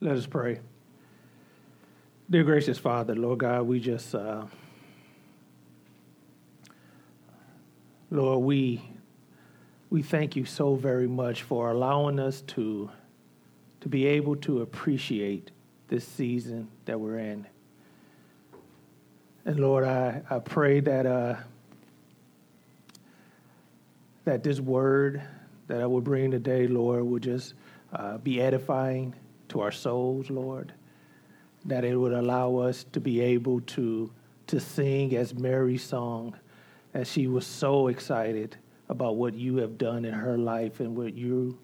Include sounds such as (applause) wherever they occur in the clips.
Let us pray. Dear gracious Father, Lord God, we just, uh, Lord, we we thank you so very much for allowing us to to be able to appreciate this season that we're in. And Lord, I, I pray that uh, that this word that I will bring today, Lord, will just uh, be edifying our souls, Lord. That it would allow us to be able to to sing as Mary song, as she was so excited about what you have done in her life and what you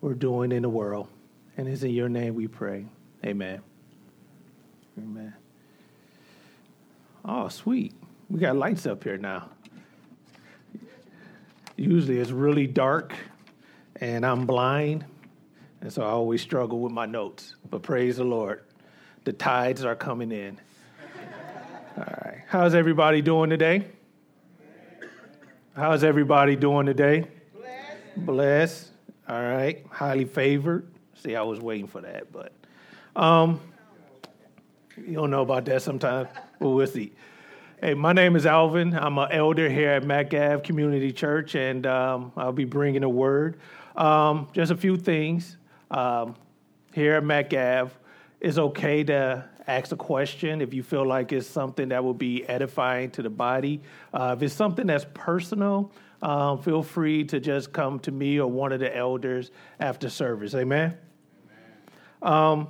were doing in the world. And it's in your name we pray. Amen. Amen. Oh, sweet. We got lights up here now. Usually it's really dark and I'm blind, and so I always struggle with my notes. But praise the Lord, the tides are coming in. All right. How's everybody doing today? How's everybody doing today? Blessed. Blessed. All right. Highly favored. See, I was waiting for that, but um, you don't know about that sometimes. Well, we'll see. Hey, my name is Alvin. I'm an elder here at McGav Community Church, and um, I'll be bringing a word. Um, just a few things. Um, here at McGav, it's okay to ask a question if you feel like it's something that will be edifying to the body. Uh, if it's something that's personal, um, feel free to just come to me or one of the elders after service. Amen. Amen. Um,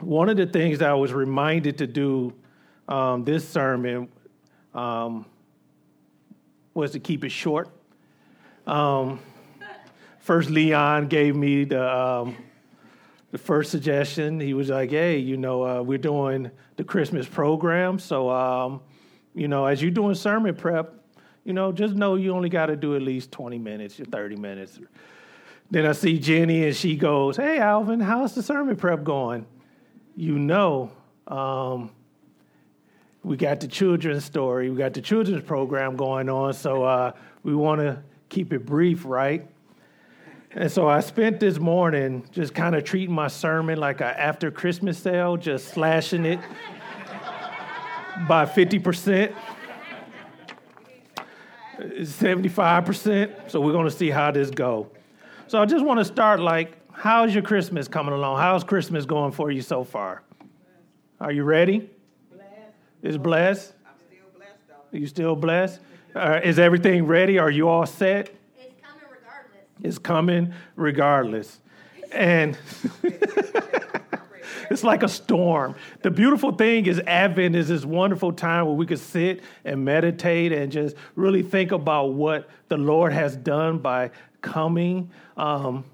one of the things that I was reminded to do um, this sermon um, was to keep it short. First, Leon gave me the um, the first suggestion. He was like, "Hey, you know, uh, we're doing the Christmas program, so um, you know, as you're doing sermon prep, you know, just know you only got to do at least 20 minutes or 30 minutes." Then I see Jenny, and she goes, "Hey, Alvin, how's the sermon prep going?" You know. Um, we got the children's story, we got the children's program going on, so uh, we want to keep it brief, right? And so I spent this morning just kind of treating my sermon like an after Christmas sale, just slashing it by 50%, 75%. So we're going to see how this go. So I just want to start like, how's your Christmas coming along? How's Christmas going for you so far? Are you ready? is blessed? I'm still blessed, though. Are you still blessed? Uh, is everything ready? Are you all set? Regardless. Coming regardless. And (laughs) it's like a storm. The beautiful thing is Advent is this wonderful time where we can sit and meditate and just really think about what the Lord has done by coming. Um,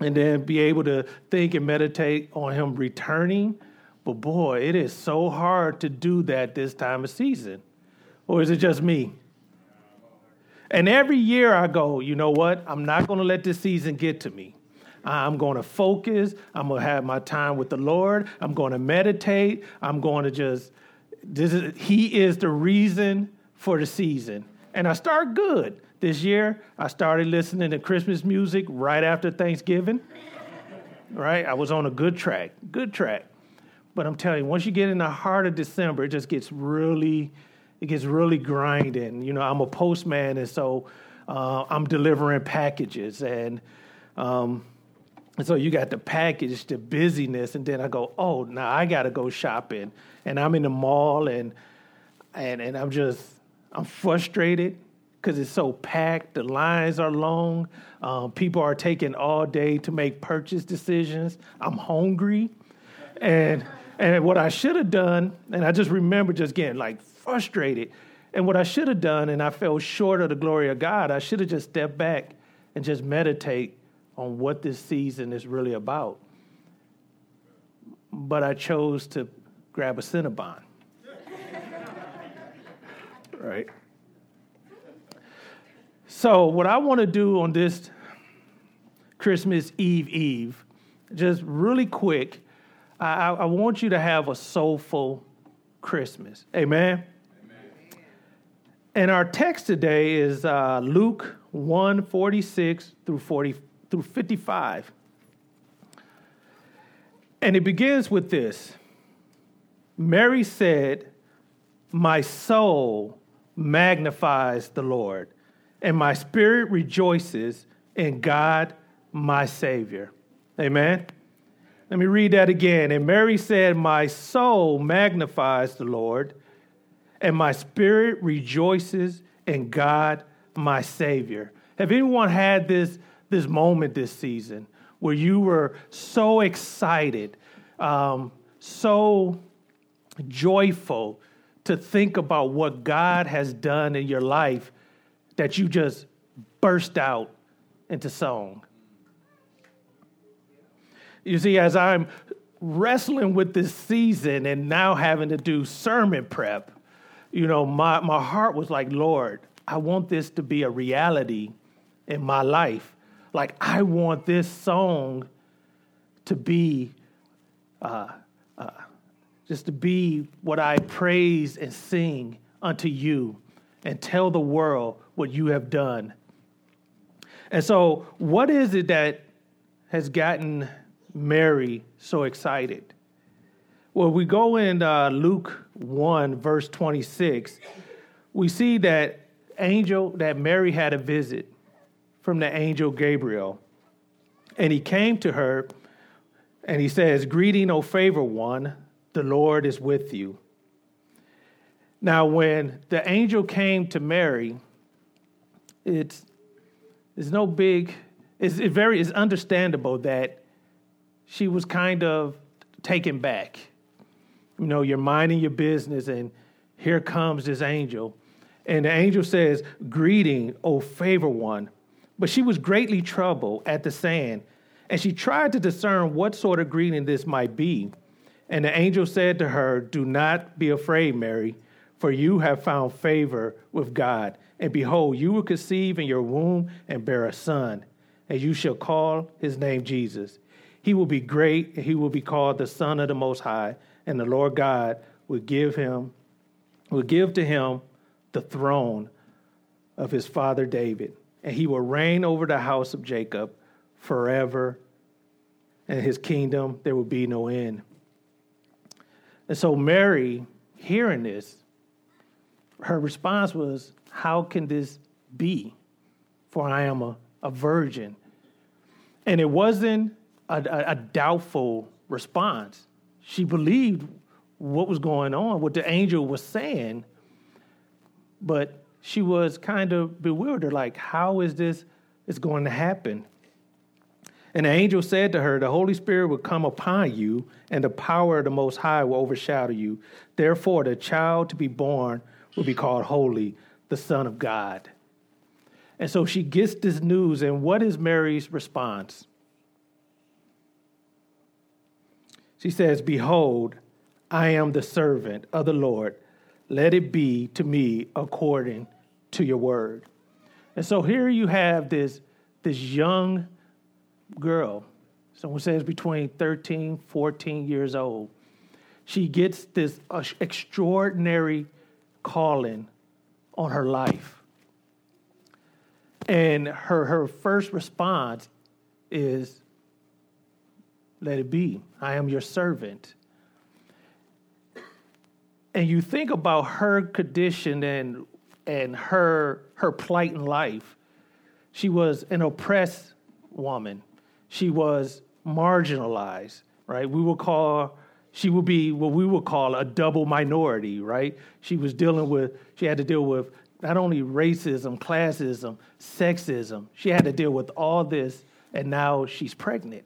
and then be able to think and meditate on him returning but boy, it is so hard to do that this time of season. Or is it just me? And every year I go, you know what? I'm not going to let this season get to me. I'm going to focus. I'm going to have my time with the Lord. I'm going to meditate. I'm going to just, this is, He is the reason for the season. And I start good. This year, I started listening to Christmas music right after Thanksgiving. Right? I was on a good track, good track. But I'm telling you, once you get in the heart of December, it just gets really, it gets really grinding. You know, I'm a postman, and so uh, I'm delivering packages, and um, so you got the package, the busyness, and then I go, oh, now I got to go shopping, and I'm in the mall, and and and I'm just I'm frustrated because it's so packed. The lines are long. Um, people are taking all day to make purchase decisions. I'm hungry, and and what I should have done, and I just remember just getting like frustrated. And what I should have done, and I fell short of the glory of God, I should have just stepped back and just meditate on what this season is really about. But I chose to grab a Cinnabon. (laughs) right? So, what I want to do on this Christmas Eve Eve, just really quick, I, I want you to have a soulful Christmas. Amen. Amen. And our text today is uh, Luke 1 46 through 40 through 55. And it begins with this Mary said, My soul magnifies the Lord, and my spirit rejoices in God, my Savior. Amen. Let me read that again. And Mary said, My soul magnifies the Lord, and my spirit rejoices in God, my Savior. Have anyone had this, this moment this season where you were so excited, um, so joyful to think about what God has done in your life that you just burst out into song? You see, as I'm wrestling with this season and now having to do sermon prep, you know, my, my heart was like, Lord, I want this to be a reality in my life. Like, I want this song to be, uh, uh, just to be what I praise and sing unto you and tell the world what you have done. And so, what is it that has gotten Mary so excited? Well, we go in uh, Luke 1, verse 26, we see that angel, that Mary had a visit from the angel Gabriel. And he came to her and he says, Greeting, O favored one, the Lord is with you. Now, when the angel came to Mary, it's, it's no big, it's it very, it's understandable that she was kind of taken back. You know, you're minding your business, and here comes this angel. And the angel says, Greeting, O favor one. But she was greatly troubled at the saying, and she tried to discern what sort of greeting this might be. And the angel said to her, Do not be afraid, Mary, for you have found favor with God. And behold, you will conceive in your womb and bear a son, and you shall call his name Jesus. He will be great, he will be called the Son of the Most High, and the Lord God will give him, will give to him the throne of his father David, and he will reign over the house of Jacob forever, and his kingdom there will be no end. And so Mary, hearing this, her response was, How can this be? For I am a, a virgin. And it wasn't a, a, a doubtful response. She believed what was going on, what the angel was saying, but she was kind of bewildered like, how is this is going to happen? And the angel said to her, The Holy Spirit will come upon you, and the power of the Most High will overshadow you. Therefore, the child to be born will be called Holy, the Son of God. And so she gets this news, and what is Mary's response? She says, Behold, I am the servant of the Lord. Let it be to me according to your word. And so here you have this, this young girl, someone says between 13, 14 years old. She gets this uh, extraordinary calling on her life. And her, her first response is let it be. I am your servant. And you think about her condition and and her her plight in life. She was an oppressed woman. She was marginalized, right? We will call she would be what we would call a double minority, right? She was dealing with she had to deal with not only racism, classism, sexism. She had to deal with all this and now she's pregnant.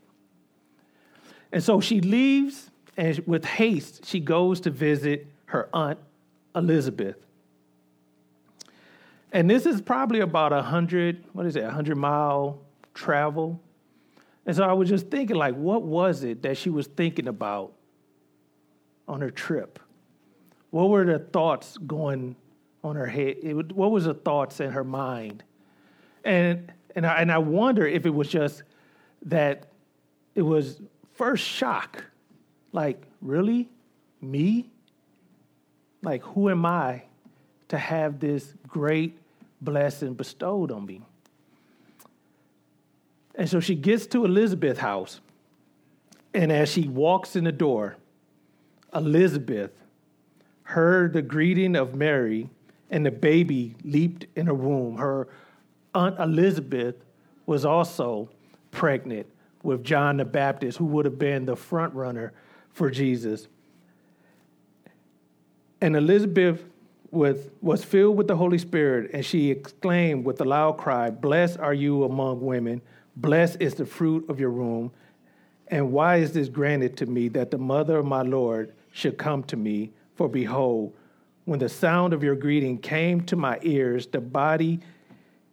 And so she leaves, and with haste, she goes to visit her aunt, Elizabeth. And this is probably about a hundred, what is it, a hundred mile travel. And so I was just thinking, like, what was it that she was thinking about on her trip? What were the thoughts going on her head? It, what was the thoughts in her mind? And and I, and I wonder if it was just that it was first shock like, really? Me? Like, who am I to have this great blessing bestowed on me? And so she gets to Elizabeth's house. And as she walks in the door, Elizabeth heard the greeting of Mary, and the baby leaped in her womb. Her Aunt Elizabeth was also pregnant with John the Baptist, who would have been the front runner for Jesus. And Elizabeth with, was filled with the Holy Spirit, and she exclaimed with a loud cry, Blessed are you among women, blessed is the fruit of your womb. And why is this granted to me that the mother of my Lord should come to me? For behold, when the sound of your greeting came to my ears, the body,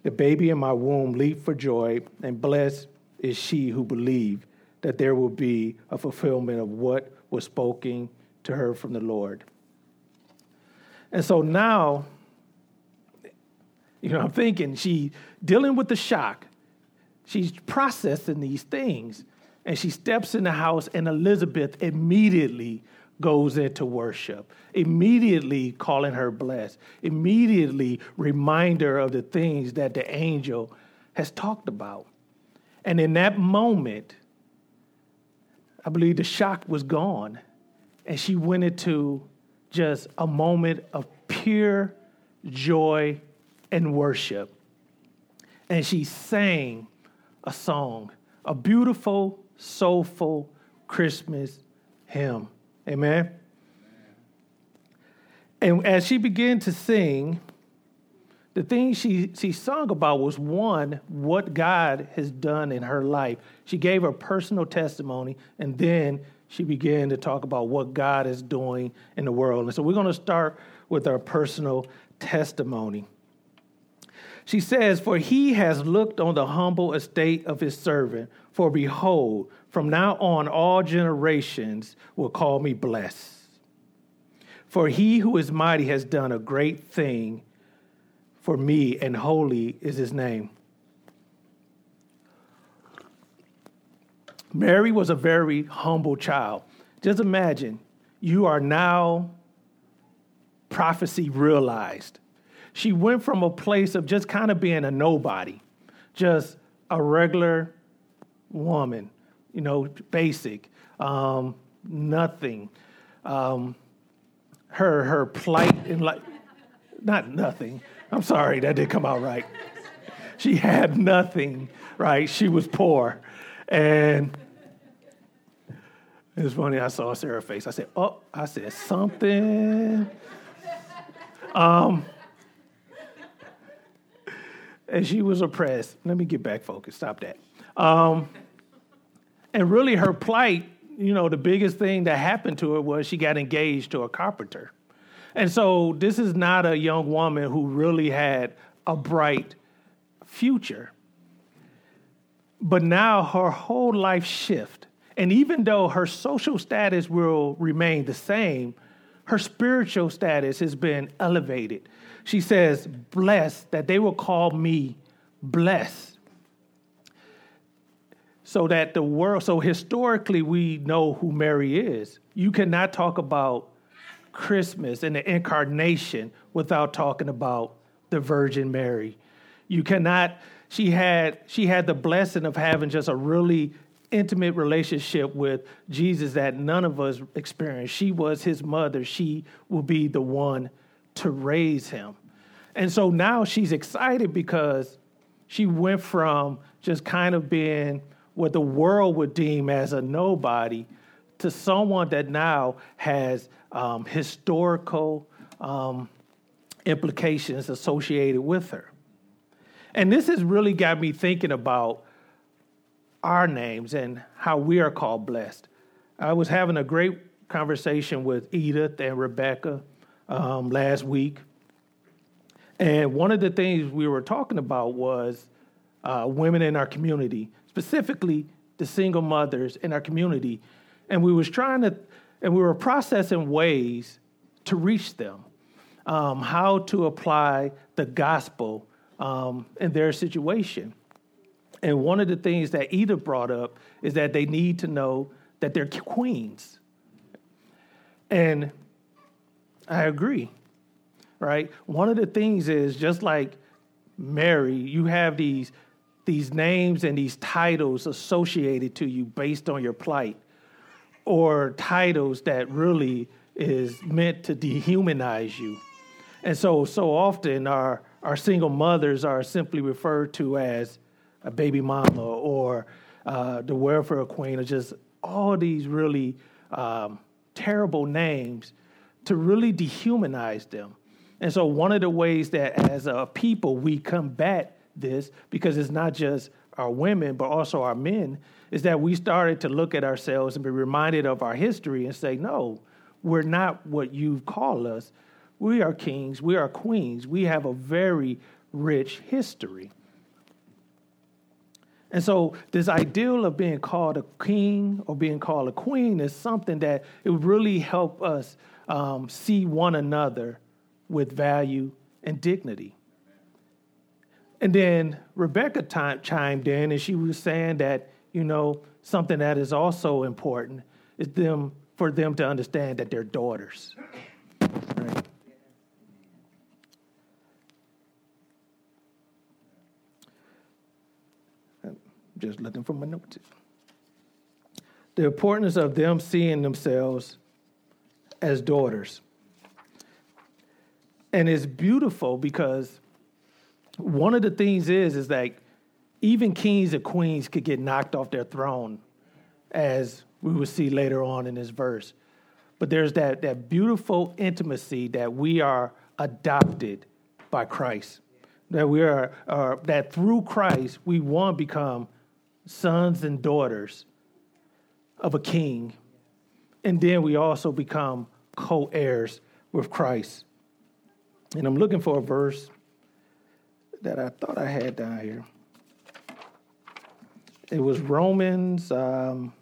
the baby in my womb leaped for joy, and blessed is she who believed that there will be a fulfillment of what was spoken to her from the Lord. And so now, you know, I'm thinking she dealing with the shock. She's processing these things. And she steps in the house, and Elizabeth immediately goes into worship, immediately calling her blessed, immediately reminder of the things that the angel has talked about. And in that moment, I believe the shock was gone, and she went into just a moment of pure joy and worship. And she sang a song, a beautiful, soulful Christmas hymn. Amen. And as she began to sing, the thing she, she sung about was one, what God has done in her life. She gave her personal testimony, and then she began to talk about what God is doing in the world. And so we're going to start with our personal testimony. She says, For he has looked on the humble estate of his servant. For behold, from now on all generations will call me blessed. For he who is mighty has done a great thing for me, and holy is his name. Mary was a very humble child. Just imagine you are now prophecy realized. She went from a place of just kind of being a nobody, just a regular woman, you know, basic, um, nothing. Um, her her plight in life, not nothing. I'm sorry, that didn't come out right. She had nothing, right? She was poor. And it was funny, I saw Sarah's face. I said, Oh, I said something. Um, and she was oppressed. Let me get back focused. Stop that. Um, and really, her plight, you know, the biggest thing that happened to her was she got engaged to a carpenter. And so, this is not a young woman who really had a bright future. But now her whole life shift. And even though her social status will remain the same, her spiritual status has been elevated. She says, Blessed, that they will call me blessed. So that the world, so historically, we know who Mary is. You cannot talk about Christmas and the incarnation without talking about the Virgin Mary. You cannot, she had, she had the blessing of having just a really intimate relationship with Jesus that none of us experienced. She was his mother. She will be the one to raise him. And so now she's excited because she went from just kind of being what the world would deem as a nobody to someone that now has um, historical um, implications associated with her. And this has really got me thinking about our names and how we are called blessed. I was having a great conversation with Edith and Rebecca um, last week. And one of the things we were talking about was uh, women in our community, specifically the single mothers in our community. And we was trying to, and we were processing ways to reach them, um, how to apply the gospel um, in their situation. And one of the things that Edith brought up is that they need to know that they're queens. And I agree, right? One of the things is just like Mary, you have these, these names and these titles associated to you based on your plight. Or titles that really is meant to dehumanize you. And so, so often our, our single mothers are simply referred to as a baby mama or uh, the welfare queen, or just all these really um, terrible names to really dehumanize them. And so, one of the ways that as a people we combat this, because it's not just our women, but also our men, is that we started to look at ourselves and be reminded of our history and say, no, we're not what you call us. We are kings, we are queens, we have a very rich history. And so, this ideal of being called a king or being called a queen is something that it would really help us um, see one another with value and dignity. And then Rebecca t- chimed in and she was saying that, you know, something that is also important is them for them to understand that they're daughters. Right? just looking for my notes. The importance of them seeing themselves as daughters. And it's beautiful because one of the things is is that even kings and queens could get knocked off their throne, as we will see later on in this verse. But there's that, that beautiful intimacy that we are adopted by Christ. That we are, are that through Christ we want to become sons and daughters of a king. And then we also become co heirs with Christ. And I'm looking for a verse that I thought I had down here. It was Romans. Um,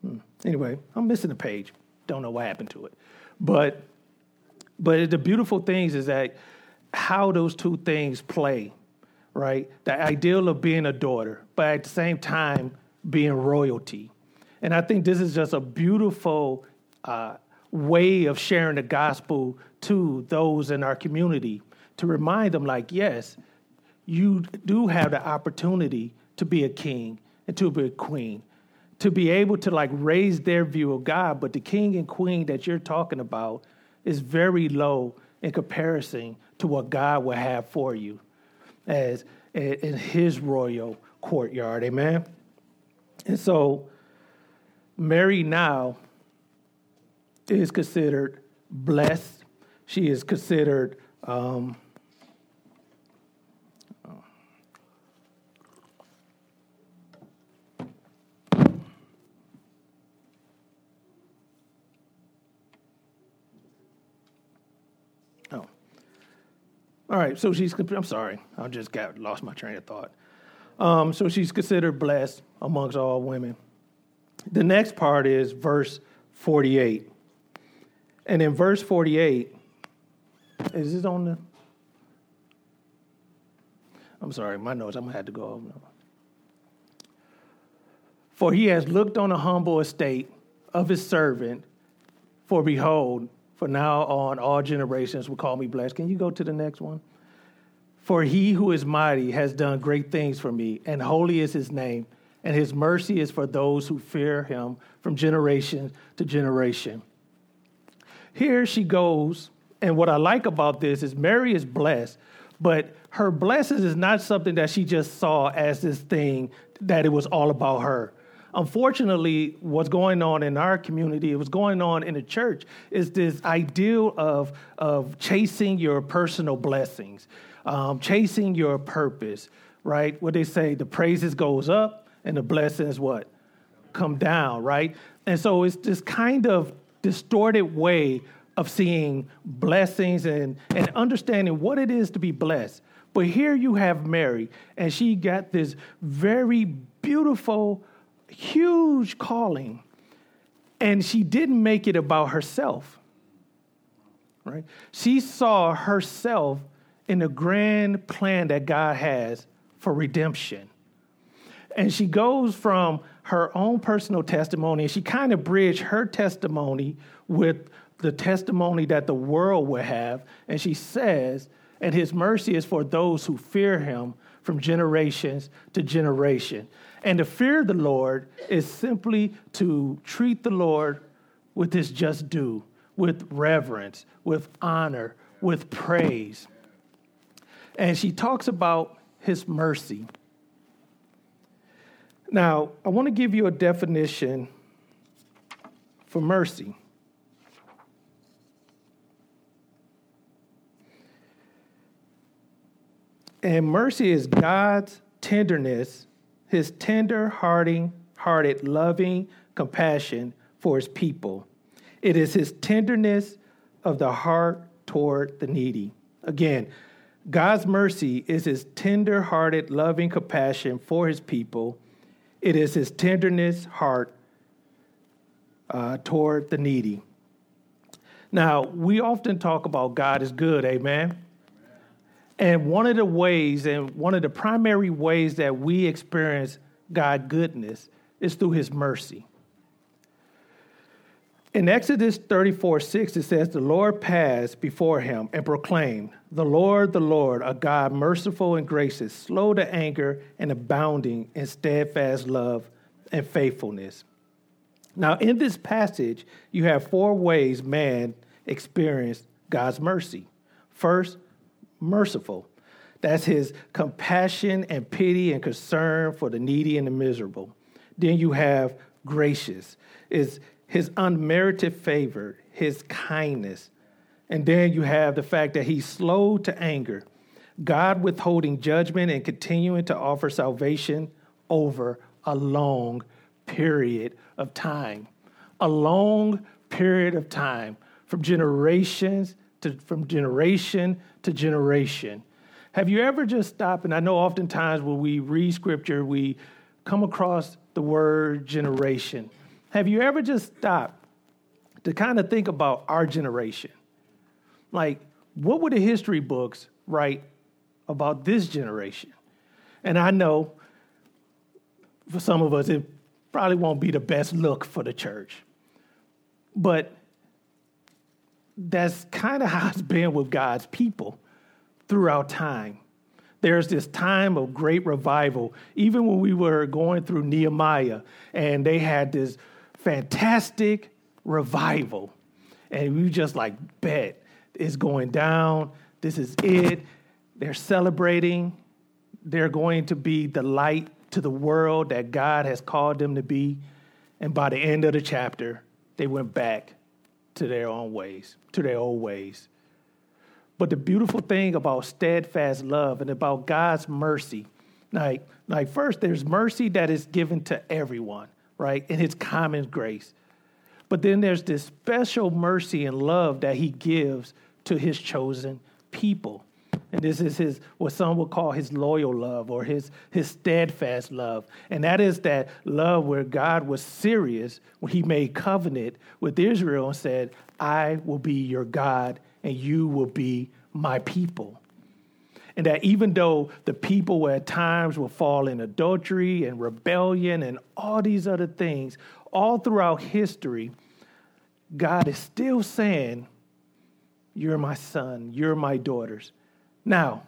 hmm, anyway, I'm missing a page. Don't know what happened to it. But but the beautiful things is that how those two things play, right? The ideal of being a daughter, but at the same time being royalty. And I think this is just a beautiful uh, way of sharing the gospel to those in our community to remind them, like, yes, you do have the opportunity to be a king and to be a queen, to be able to like raise their view of God. But the king and queen that you're talking about is very low in comparison to what God will have for you as in his royal courtyard. Amen. And so Mary now is considered blessed. She is considered um, All right, so she's, I'm sorry, I just got lost my train of thought. Um, so she's considered blessed amongst all women. The next part is verse 48. And in verse 48, is this on the? I'm sorry, my notes, I'm gonna have to go over. For he has looked on the humble estate of his servant, for behold, for now on, all generations will call me blessed. Can you go to the next one? For he who is mighty has done great things for me, and holy is his name, and his mercy is for those who fear him from generation to generation. Here she goes, and what I like about this is Mary is blessed, but her blessings is not something that she just saw as this thing that it was all about her unfortunately, what's going on in our community, what's going on in the church, is this ideal of, of chasing your personal blessings, um, chasing your purpose, right? What they say, the praises goes up and the blessings what? Come down, right? And so it's this kind of distorted way of seeing blessings and, and understanding what it is to be blessed. But here you have Mary, and she got this very beautiful huge calling, and she didn't make it about herself. Right? She saw herself in the grand plan that God has for redemption. And she goes from her own personal testimony, and she kind of bridged her testimony with the testimony that the world will have. And she says, and his mercy is for those who fear him from generations to generation. And to fear the Lord is simply to treat the Lord with his just due, with reverence, with honor, with praise. And she talks about his mercy. Now, I want to give you a definition for mercy. And mercy is God's tenderness, his tender hearted, loving compassion for his people. It is his tenderness of the heart toward the needy. Again, God's mercy is his tender hearted, loving compassion for his people. It is his tenderness heart uh, toward the needy. Now, we often talk about God is good, amen? And one of the ways, and one of the primary ways that we experience God goodness is through his mercy. In Exodus 34 6, it says, The Lord passed before him and proclaimed, The Lord, the Lord, a God merciful and gracious, slow to anger and abounding in steadfast love and faithfulness. Now, in this passage, you have four ways man experienced God's mercy. First, merciful. That's his compassion and pity and concern for the needy and the miserable. Then you have gracious, is his unmerited favor, his kindness. And then you have the fact that he's slow to anger, God withholding judgment and continuing to offer salvation over a long period of time. A long period of time from generations to from generation to generation. Have you ever just stopped? And I know oftentimes when we read scripture, we come across the word generation. Have you ever just stopped to kind of think about our generation? Like, what would the history books write about this generation? And I know for some of us, it probably won't be the best look for the church. But that's kind of how it's been with God's people throughout time. There's this time of great revival, even when we were going through Nehemiah, and they had this fantastic revival. And we just like, bet it's going down. This is it. They're celebrating. They're going to be the light to the world that God has called them to be. And by the end of the chapter, they went back to their own ways, to their old ways. But the beautiful thing about steadfast love and about God's mercy, like, like first, there's mercy that is given to everyone, right? In his common grace. But then there's this special mercy and love that he gives to his chosen people. And this is his what some would call his loyal love or his his steadfast love. And that is that love where God was serious when he made covenant with Israel and said, I will be your God and you will be my people. And that even though the people were at times will fall in adultery and rebellion and all these other things, all throughout history, God is still saying, You're my son, you're my daughters. Now,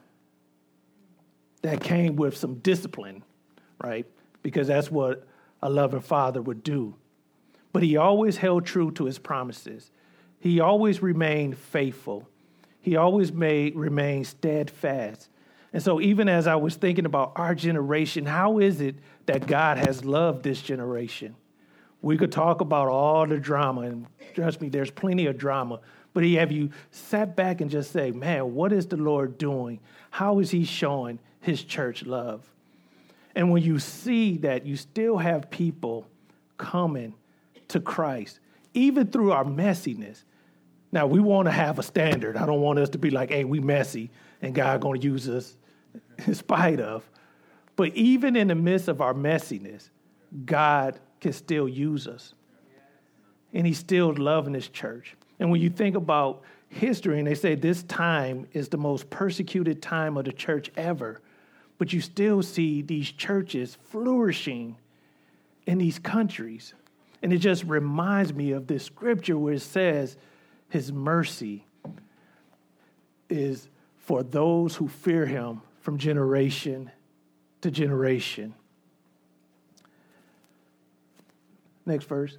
that came with some discipline, right? Because that's what a loving father would do. But he always held true to his promises. He always remained faithful. He always made remained steadfast. And so, even as I was thinking about our generation, how is it that God has loved this generation? We could talk about all the drama, and trust me, there's plenty of drama. But he have you sat back and just say, man, what is the Lord doing? How is He showing His church love? And when you see that you still have people coming to Christ, even through our messiness. Now, we want to have a standard. I don't want us to be like, hey, we messy and God going to use us (laughs) in spite of. But even in the midst of our messiness, God can still use us. And He's still loving His church. And when you think about history, and they say this time is the most persecuted time of the church ever, but you still see these churches flourishing in these countries. And it just reminds me of this scripture where it says, His mercy is for those who fear Him from generation to generation. Next verse.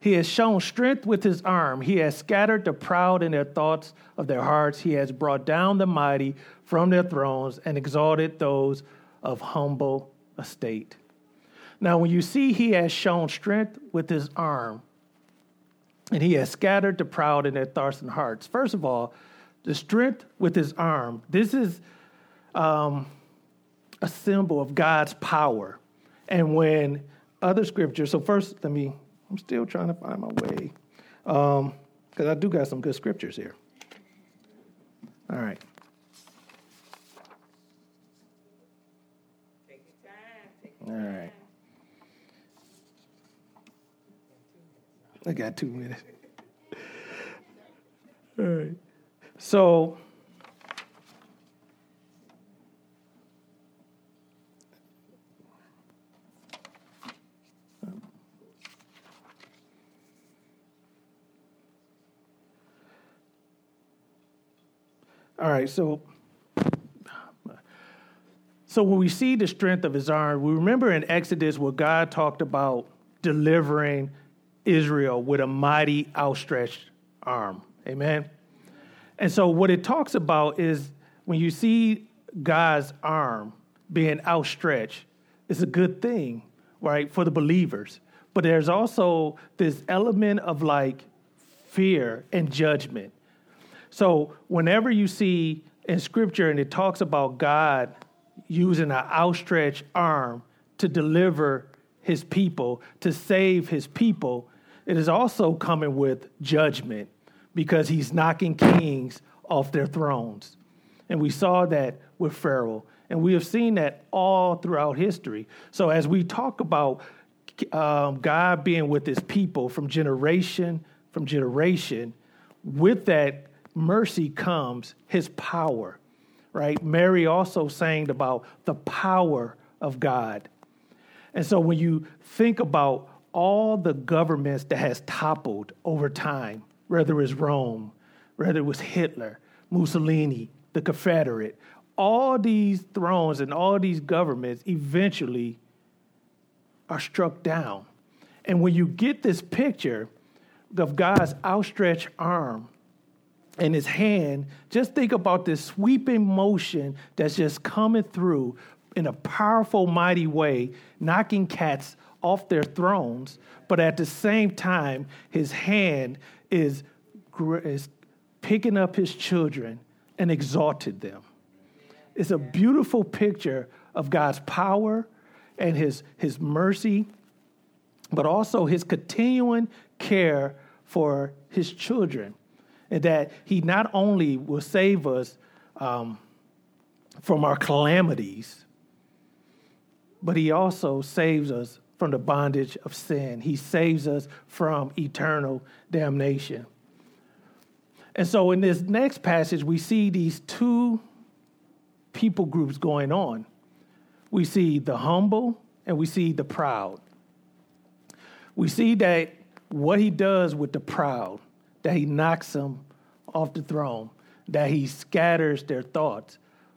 He has shown strength with his arm. He has scattered the proud in their thoughts of their hearts. He has brought down the mighty from their thrones and exalted those of humble estate. Now, when you see he has shown strength with his arm, and he has scattered the proud in their thoughts and hearts. First of all, the strength with his arm. This is um, a symbol of God's power. And when other scriptures, so first, let me, I'm still trying to find my way, because um, I do got some good scriptures here. All right. All right. I got two minutes. (laughs) All right. So, all right, so so when we see the strength of his arm, we remember in Exodus where God talked about delivering Israel with a mighty outstretched arm. Amen. And so what it talks about is when you see God's arm being outstretched, it's a good thing, right, for the believers. But there's also this element of like fear and judgment. So whenever you see in scripture and it talks about God using an outstretched arm to deliver his people, to save his people, it is also coming with judgment because he's knocking kings off their thrones. And we saw that with Pharaoh. And we have seen that all throughout history. So as we talk about um, God being with his people from generation from generation, with that mercy comes his power, right? Mary also sang about the power of God. And so when you think about all the governments that has toppled over time, whether it was Rome, whether it was Hitler, Mussolini, the Confederate, all these thrones and all these governments eventually are struck down. And when you get this picture of God's outstretched arm and his hand, just think about this sweeping motion that's just coming through in a powerful, mighty way, knocking cats off their thrones, but at the same time, his hand is, is picking up his children and exalted them. It's a beautiful picture of God's power and his, his mercy, but also his continuing care for his children. And that he not only will save us um, from our calamities, but he also saves us from the bondage of sin. He saves us from eternal damnation. And so in this next passage, we see these two people groups going on. We see the humble and we see the proud. We see that what he does with the proud, that he knocks them off the throne, that he scatters their thoughts,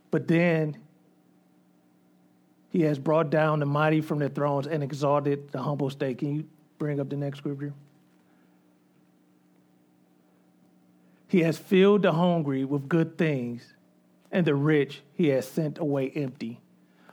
but then he has brought down the mighty from their thrones and exalted the humble state. Can you bring up the next scripture? He has filled the hungry with good things, and the rich he has sent away empty.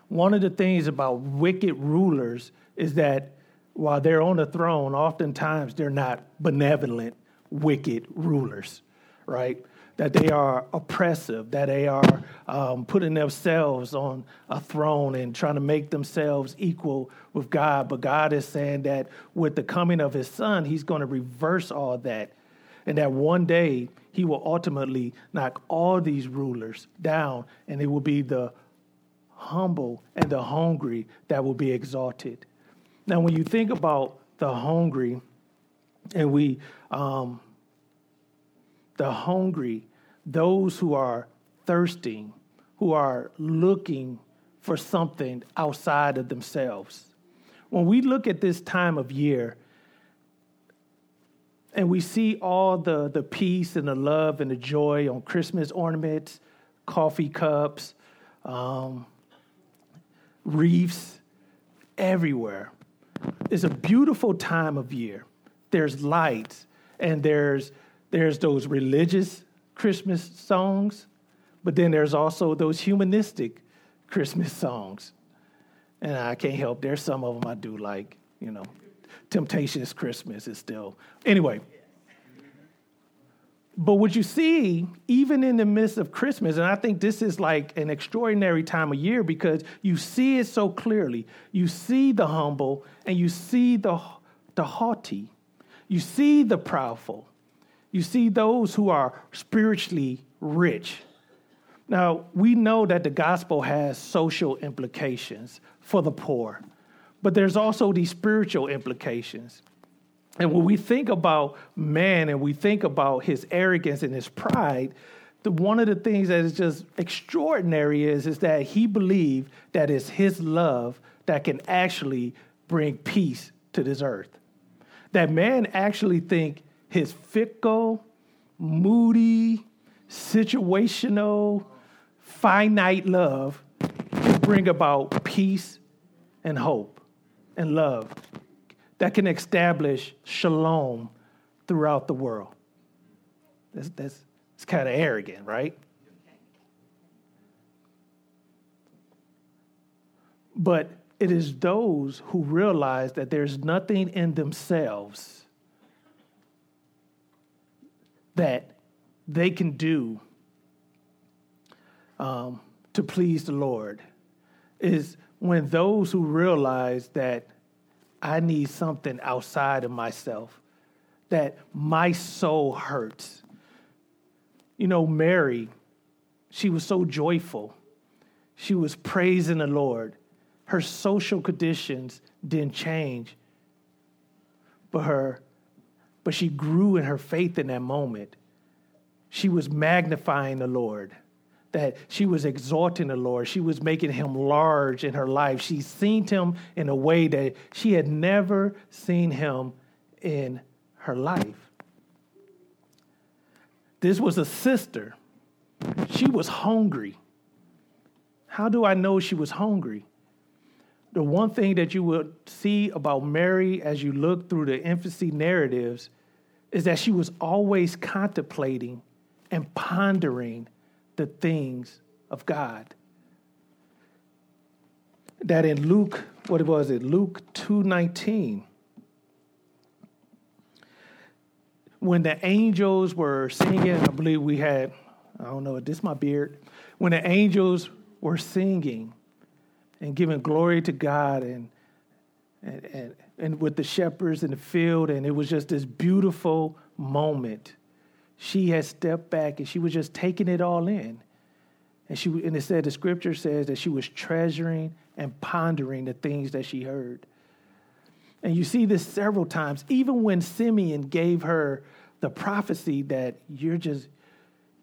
One of the things about wicked rulers is that while they're on the throne, oftentimes they're not benevolent, wicked rulers, right? that they are oppressive, that they are um, putting themselves on a throne and trying to make themselves equal with God. But God is saying that with the coming of his son, he's going to reverse all that. And that one day he will ultimately knock all these rulers down, and it will be the humble and the hungry that will be exalted. Now, when you think about the hungry, and we, um, the hungry, those who are thirsting, who are looking for something outside of themselves. When we look at this time of year and we see all the, the peace and the love and the joy on Christmas ornaments, coffee cups, um, reefs, everywhere. It's a beautiful time of year. There's lights and there's there's those religious Christmas songs, but then there's also those humanistic Christmas songs. And I can't help, there's some of them I do like, you know. Temptation is Christmas is still. Anyway, but what you see, even in the midst of Christmas, and I think this is like an extraordinary time of year because you see it so clearly. You see the humble and you see the, the haughty. You see the proudful. You see those who are spiritually rich. Now, we know that the gospel has social implications for the poor, but there's also these spiritual implications. And when we think about man and we think about his arrogance and his pride, the, one of the things that is just extraordinary is, is that he believed that it's his love that can actually bring peace to this earth. That man actually think his fickle, moody, situational, finite love can bring about peace and hope and love that can establish shalom throughout the world. That's, that's, it's kind of arrogant, right? But it is those who realize that there's nothing in themselves that they can do um, to please the Lord. Is when those who realize that I need something outside of myself, that my soul hurts. You know, Mary, she was so joyful. She was praising the Lord. Her social conditions didn't change, but her but she grew in her faith in that moment. She was magnifying the Lord that she was exalting the Lord. She was making him large in her life. She seen him in a way that she had never seen him in her life. This was a sister. She was hungry. How do I know she was hungry? The one thing that you will see about Mary as you look through the infancy narratives is that she was always contemplating and pondering the things of God. That in Luke, what was it? Luke 2:19. When the angels were singing, I believe we had, I don't know, this is my beard. When the angels were singing and giving glory to God and and, and, and with the shepherds in the field, and it was just this beautiful moment she had stepped back and she was just taking it all in. And she and it said the scripture says that she was treasuring and pondering the things that she heard. And you see this several times, even when Simeon gave her the prophecy that you're just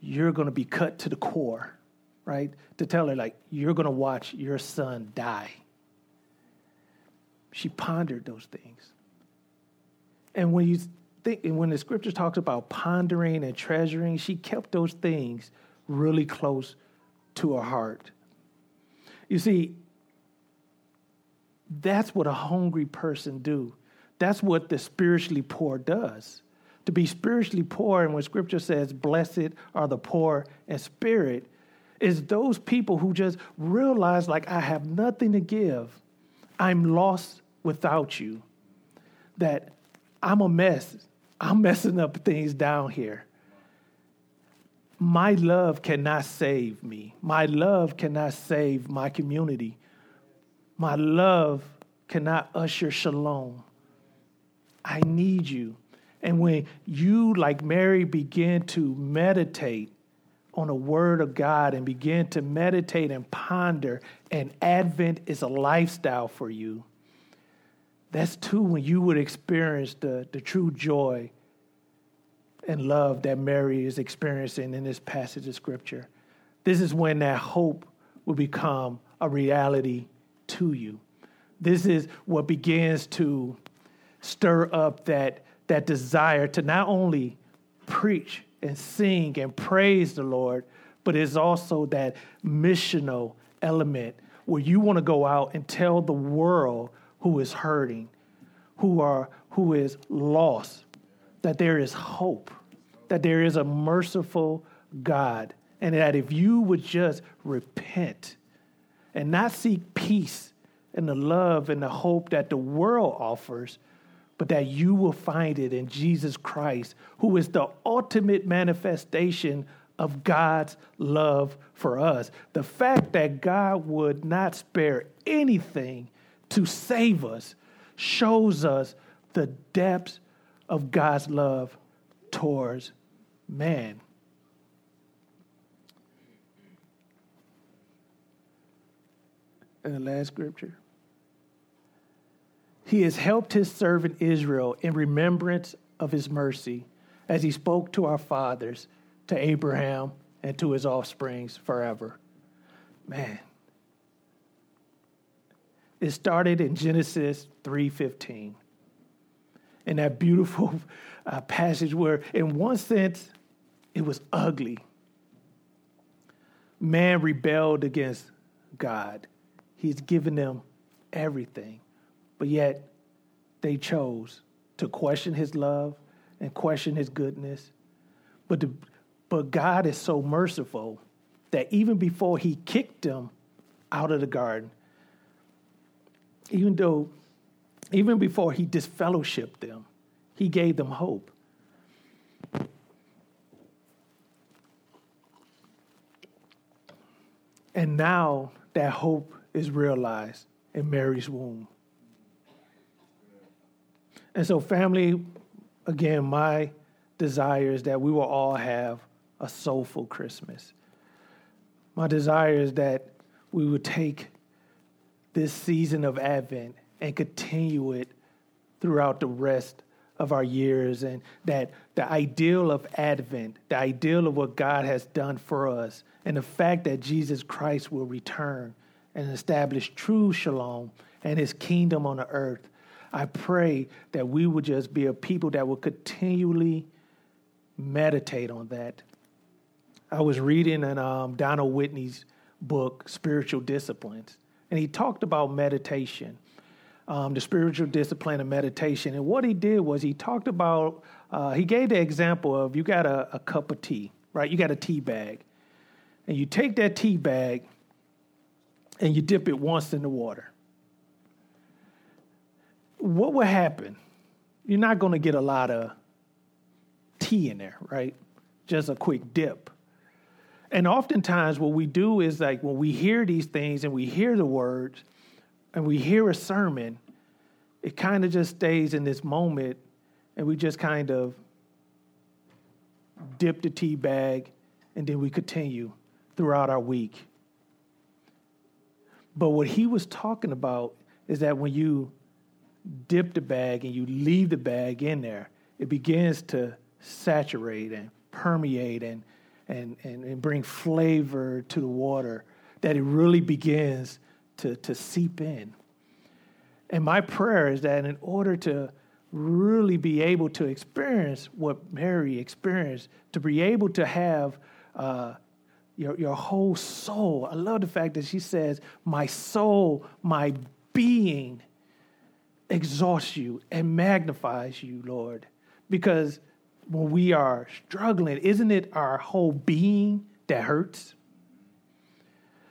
you're going to be cut to the core, right? To tell her like you're going to watch your son die. She pondered those things. And when you think, and when the scripture talks about pondering and treasuring, she kept those things really close to her heart. You see, that's what a hungry person do. That's what the spiritually poor does. To be spiritually poor, and when scripture says, blessed are the poor in spirit, is those people who just realize, like, I have nothing to give. I'm lost without you. That I'm a mess. I'm messing up things down here. My love cannot save me. My love cannot save my community. My love cannot usher shalom. I need you. And when you, like Mary, begin to meditate on the Word of God and begin to meditate and ponder, and Advent is a lifestyle for you, that's too when you would experience the, the true joy and love that Mary is experiencing in this passage of Scripture. This is when that hope will become a reality to you. This is what begins to stir up that, that desire to not only preach and sing and praise the Lord, but it's also that missional element where you want to go out and tell the world who is hurting, who are who is lost, that there is hope, that there is a merciful God, and that if you would just repent and not seek peace and the love and the hope that the world offers, but that you will find it in Jesus Christ, who is the ultimate manifestation of God's love for us. The fact that God would not spare anything to save us shows us the depths of God's love towards man. And the last scripture. He has helped his servant Israel in remembrance of his mercy as he spoke to our fathers, to Abraham, and to his offsprings forever. Man. It started in Genesis 3:15. In that beautiful (laughs) uh, passage where in one sense it was ugly. Man rebelled against God. He's given them everything. But yet they chose to question his love and question his goodness. But, the, but God is so merciful that even before he kicked them out of the garden, even though, even before he disfellowshipped them, he gave them hope. And now that hope is realized in Mary's womb. And so, family, again, my desire is that we will all have a soulful Christmas. My desire is that we would take this season of Advent and continue it throughout the rest of our years, and that the ideal of Advent, the ideal of what God has done for us, and the fact that Jesus Christ will return and establish true shalom and his kingdom on the earth I pray that we would just be a people that will continually meditate on that. I was reading in um, Donald Whitney's book, Spiritual Disciplines, and he talked about meditation, um, the spiritual discipline of meditation. And what he did was he talked about, uh, he gave the example of you got a, a cup of tea, right? You got a tea bag, and you take that tea bag and you dip it once in the water what would happen? You're not going to get a lot of tea in there, right? Just a quick dip. And oftentimes, what we do is like when we hear these things and we hear the words and we hear a sermon, it kind of just stays in this moment and we just kind of dip the tea bag and then we continue throughout our week. But what he was talking about is that when you dip the bag and you leave the bag in there, it begins to saturate and permeate and, and, and, and bring flavor to the water, that it really begins to, to seep in. And my prayer is that in order to really be able to experience what Mary experienced, to be able to have uh, your, your whole soul. I love the fact that she says, My soul, my being exalts you and magnifies you, Lord. Because when we are struggling, isn't it our whole being that hurts?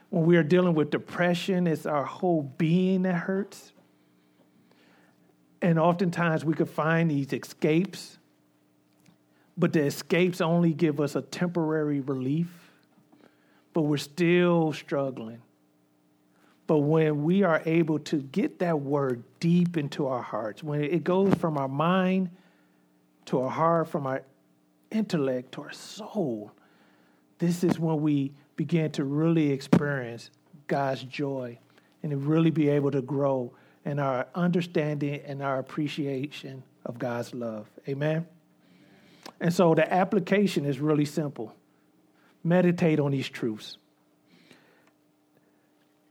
When we are dealing with depression, it's our whole being that hurts. And oftentimes we could find these escapes, but the escapes only give us a temporary relief, but we're still struggling. But when we are able to get that word deep into our hearts, when it goes from our mind to our heart, from our intellect to our soul, this is when we begin to really experience God's joy and to really be able to grow in our understanding and our appreciation of God's love. Amen? And so the application is really simple meditate on these truths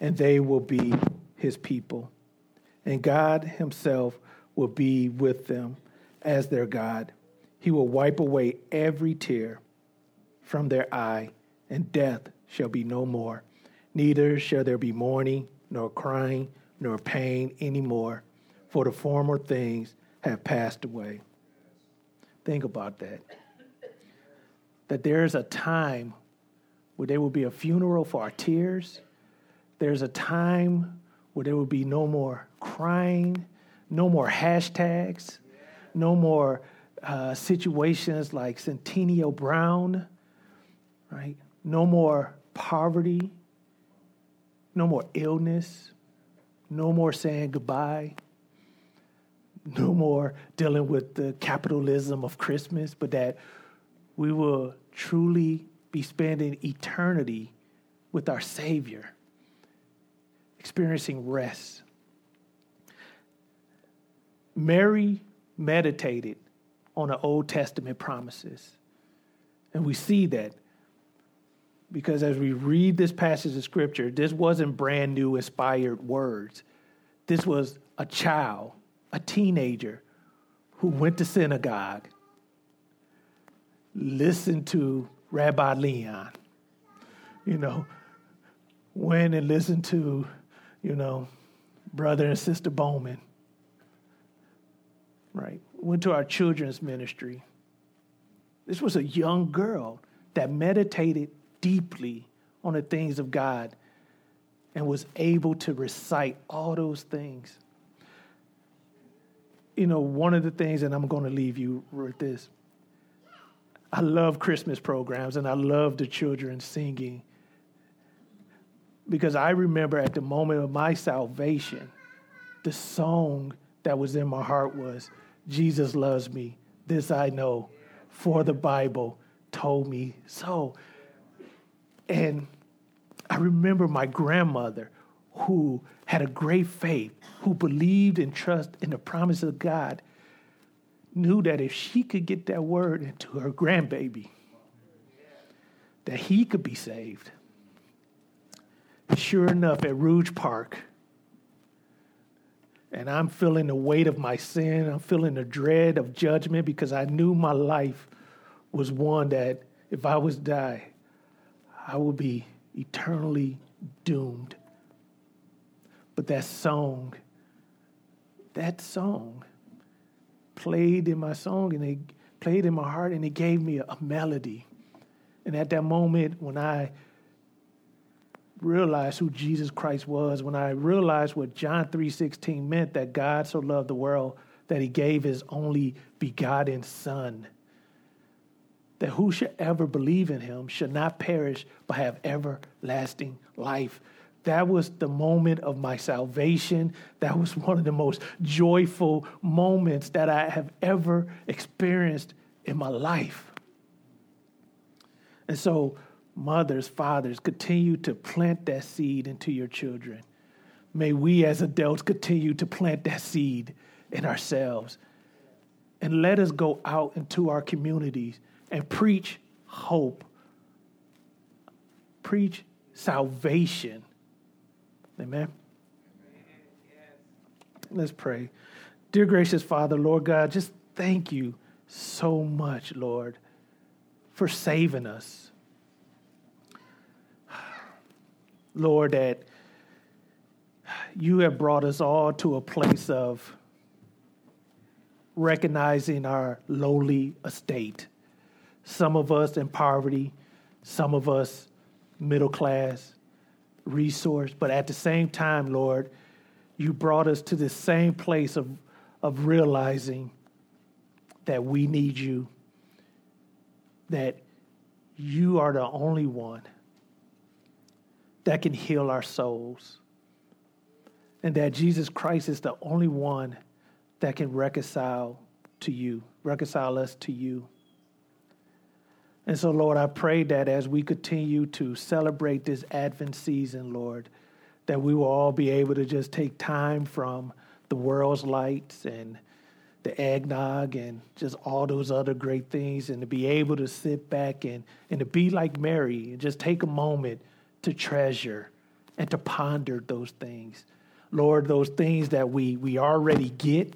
and they will be his people. And God himself will be with them as their God. He will wipe away every tear from their eye, and death shall be no more. Neither shall there be mourning, nor crying, nor pain any more, for the former things have passed away. Think about that. That there's a time where there will be a funeral for our tears. There's a time where there will be no more crying, no more hashtags, no more uh, situations like Centennial Brown, right? No more poverty, no more illness, no more saying goodbye, no more dealing with the capitalism of Christmas, but that we will truly be spending eternity with our Savior, experiencing rest. Mary meditated on the Old Testament promises. And we see that because as we read this passage of scripture, this wasn't brand new inspired words. This was a child, a teenager who went to synagogue, listened to Rabbi Leon, you know, went and listened to, you know, brother and sister Bowman, right? Went to our children's ministry. This was a young girl that meditated deeply on the things of God and was able to recite all those things. You know, one of the things, and I'm going to leave you with this I love Christmas programs and I love the children singing because I remember at the moment of my salvation, the song that was in my heart was Jesus loves me. This I know, for the Bible told me so. And I remember my grandmother who had a great faith, who believed and trust in the promise of God, knew that if she could get that word into her grandbaby, that he could be saved. Sure enough, at Rouge Park, and I'm feeling the weight of my sin. I'm feeling the dread of judgment because I knew my life was one that if I was die, I will be eternally doomed. But that song, that song played in my song and it played in my heart and it gave me a, a melody. And at that moment when I realized who Jesus Christ was, when I realized what John 3:16 meant that God so loved the world that he gave his only begotten son that who should ever believe in him should not perish but have everlasting life. That was the moment of my salvation. That was (laughs) one of the most joyful moments that I have ever experienced in my life. And so, mothers, fathers, continue to plant that seed into your children. May we as adults continue to plant that seed in ourselves. And let us go out into our communities and preach hope, preach salvation. Amen. Let's pray. Dear gracious Father, Lord God, just thank you so much, Lord, for saving us. Lord, that you have brought us all to a place of recognizing our lowly estate some of us in poverty, some of us middle class, resource. But at the same time, Lord, you brought us to the same place of, of realizing that we need you, that you are the only one that can heal our souls, and that Jesus Christ is the only one that can reconcile to you, reconcile us to you. And so, Lord, I pray that as we continue to celebrate this Advent season, Lord, that we will all be able to just take time from the world's lights and the eggnog and just all those other great things and to be able to sit back and, and to be like Mary and just take a moment to treasure and to ponder those things. Lord, those things that we, we already get.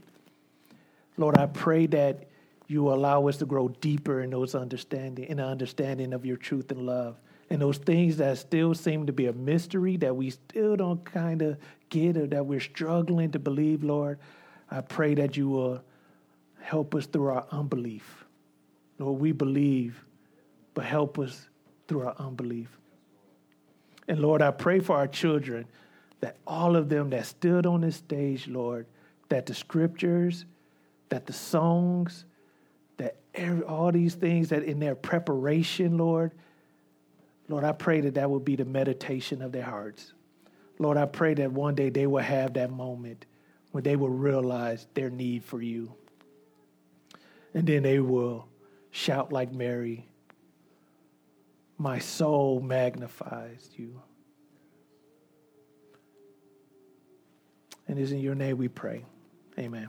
Lord, I pray that you allow us to grow deeper in those understanding, in understanding of your truth and love. And those things that still seem to be a mystery that we still don't kind of get or that we're struggling to believe, Lord, I pray that you will help us through our unbelief. Lord, we believe, but help us through our unbelief. And Lord, I pray for our children that all of them that stood on this stage, Lord, that the scriptures, that the songs, that every, all these things that in their preparation, Lord, Lord, I pray that that will be the meditation of their hearts. Lord, I pray that one day they will have that moment when they will realize their need for you. And then they will shout like Mary, My soul magnifies you. And it's in your name we pray. Amen.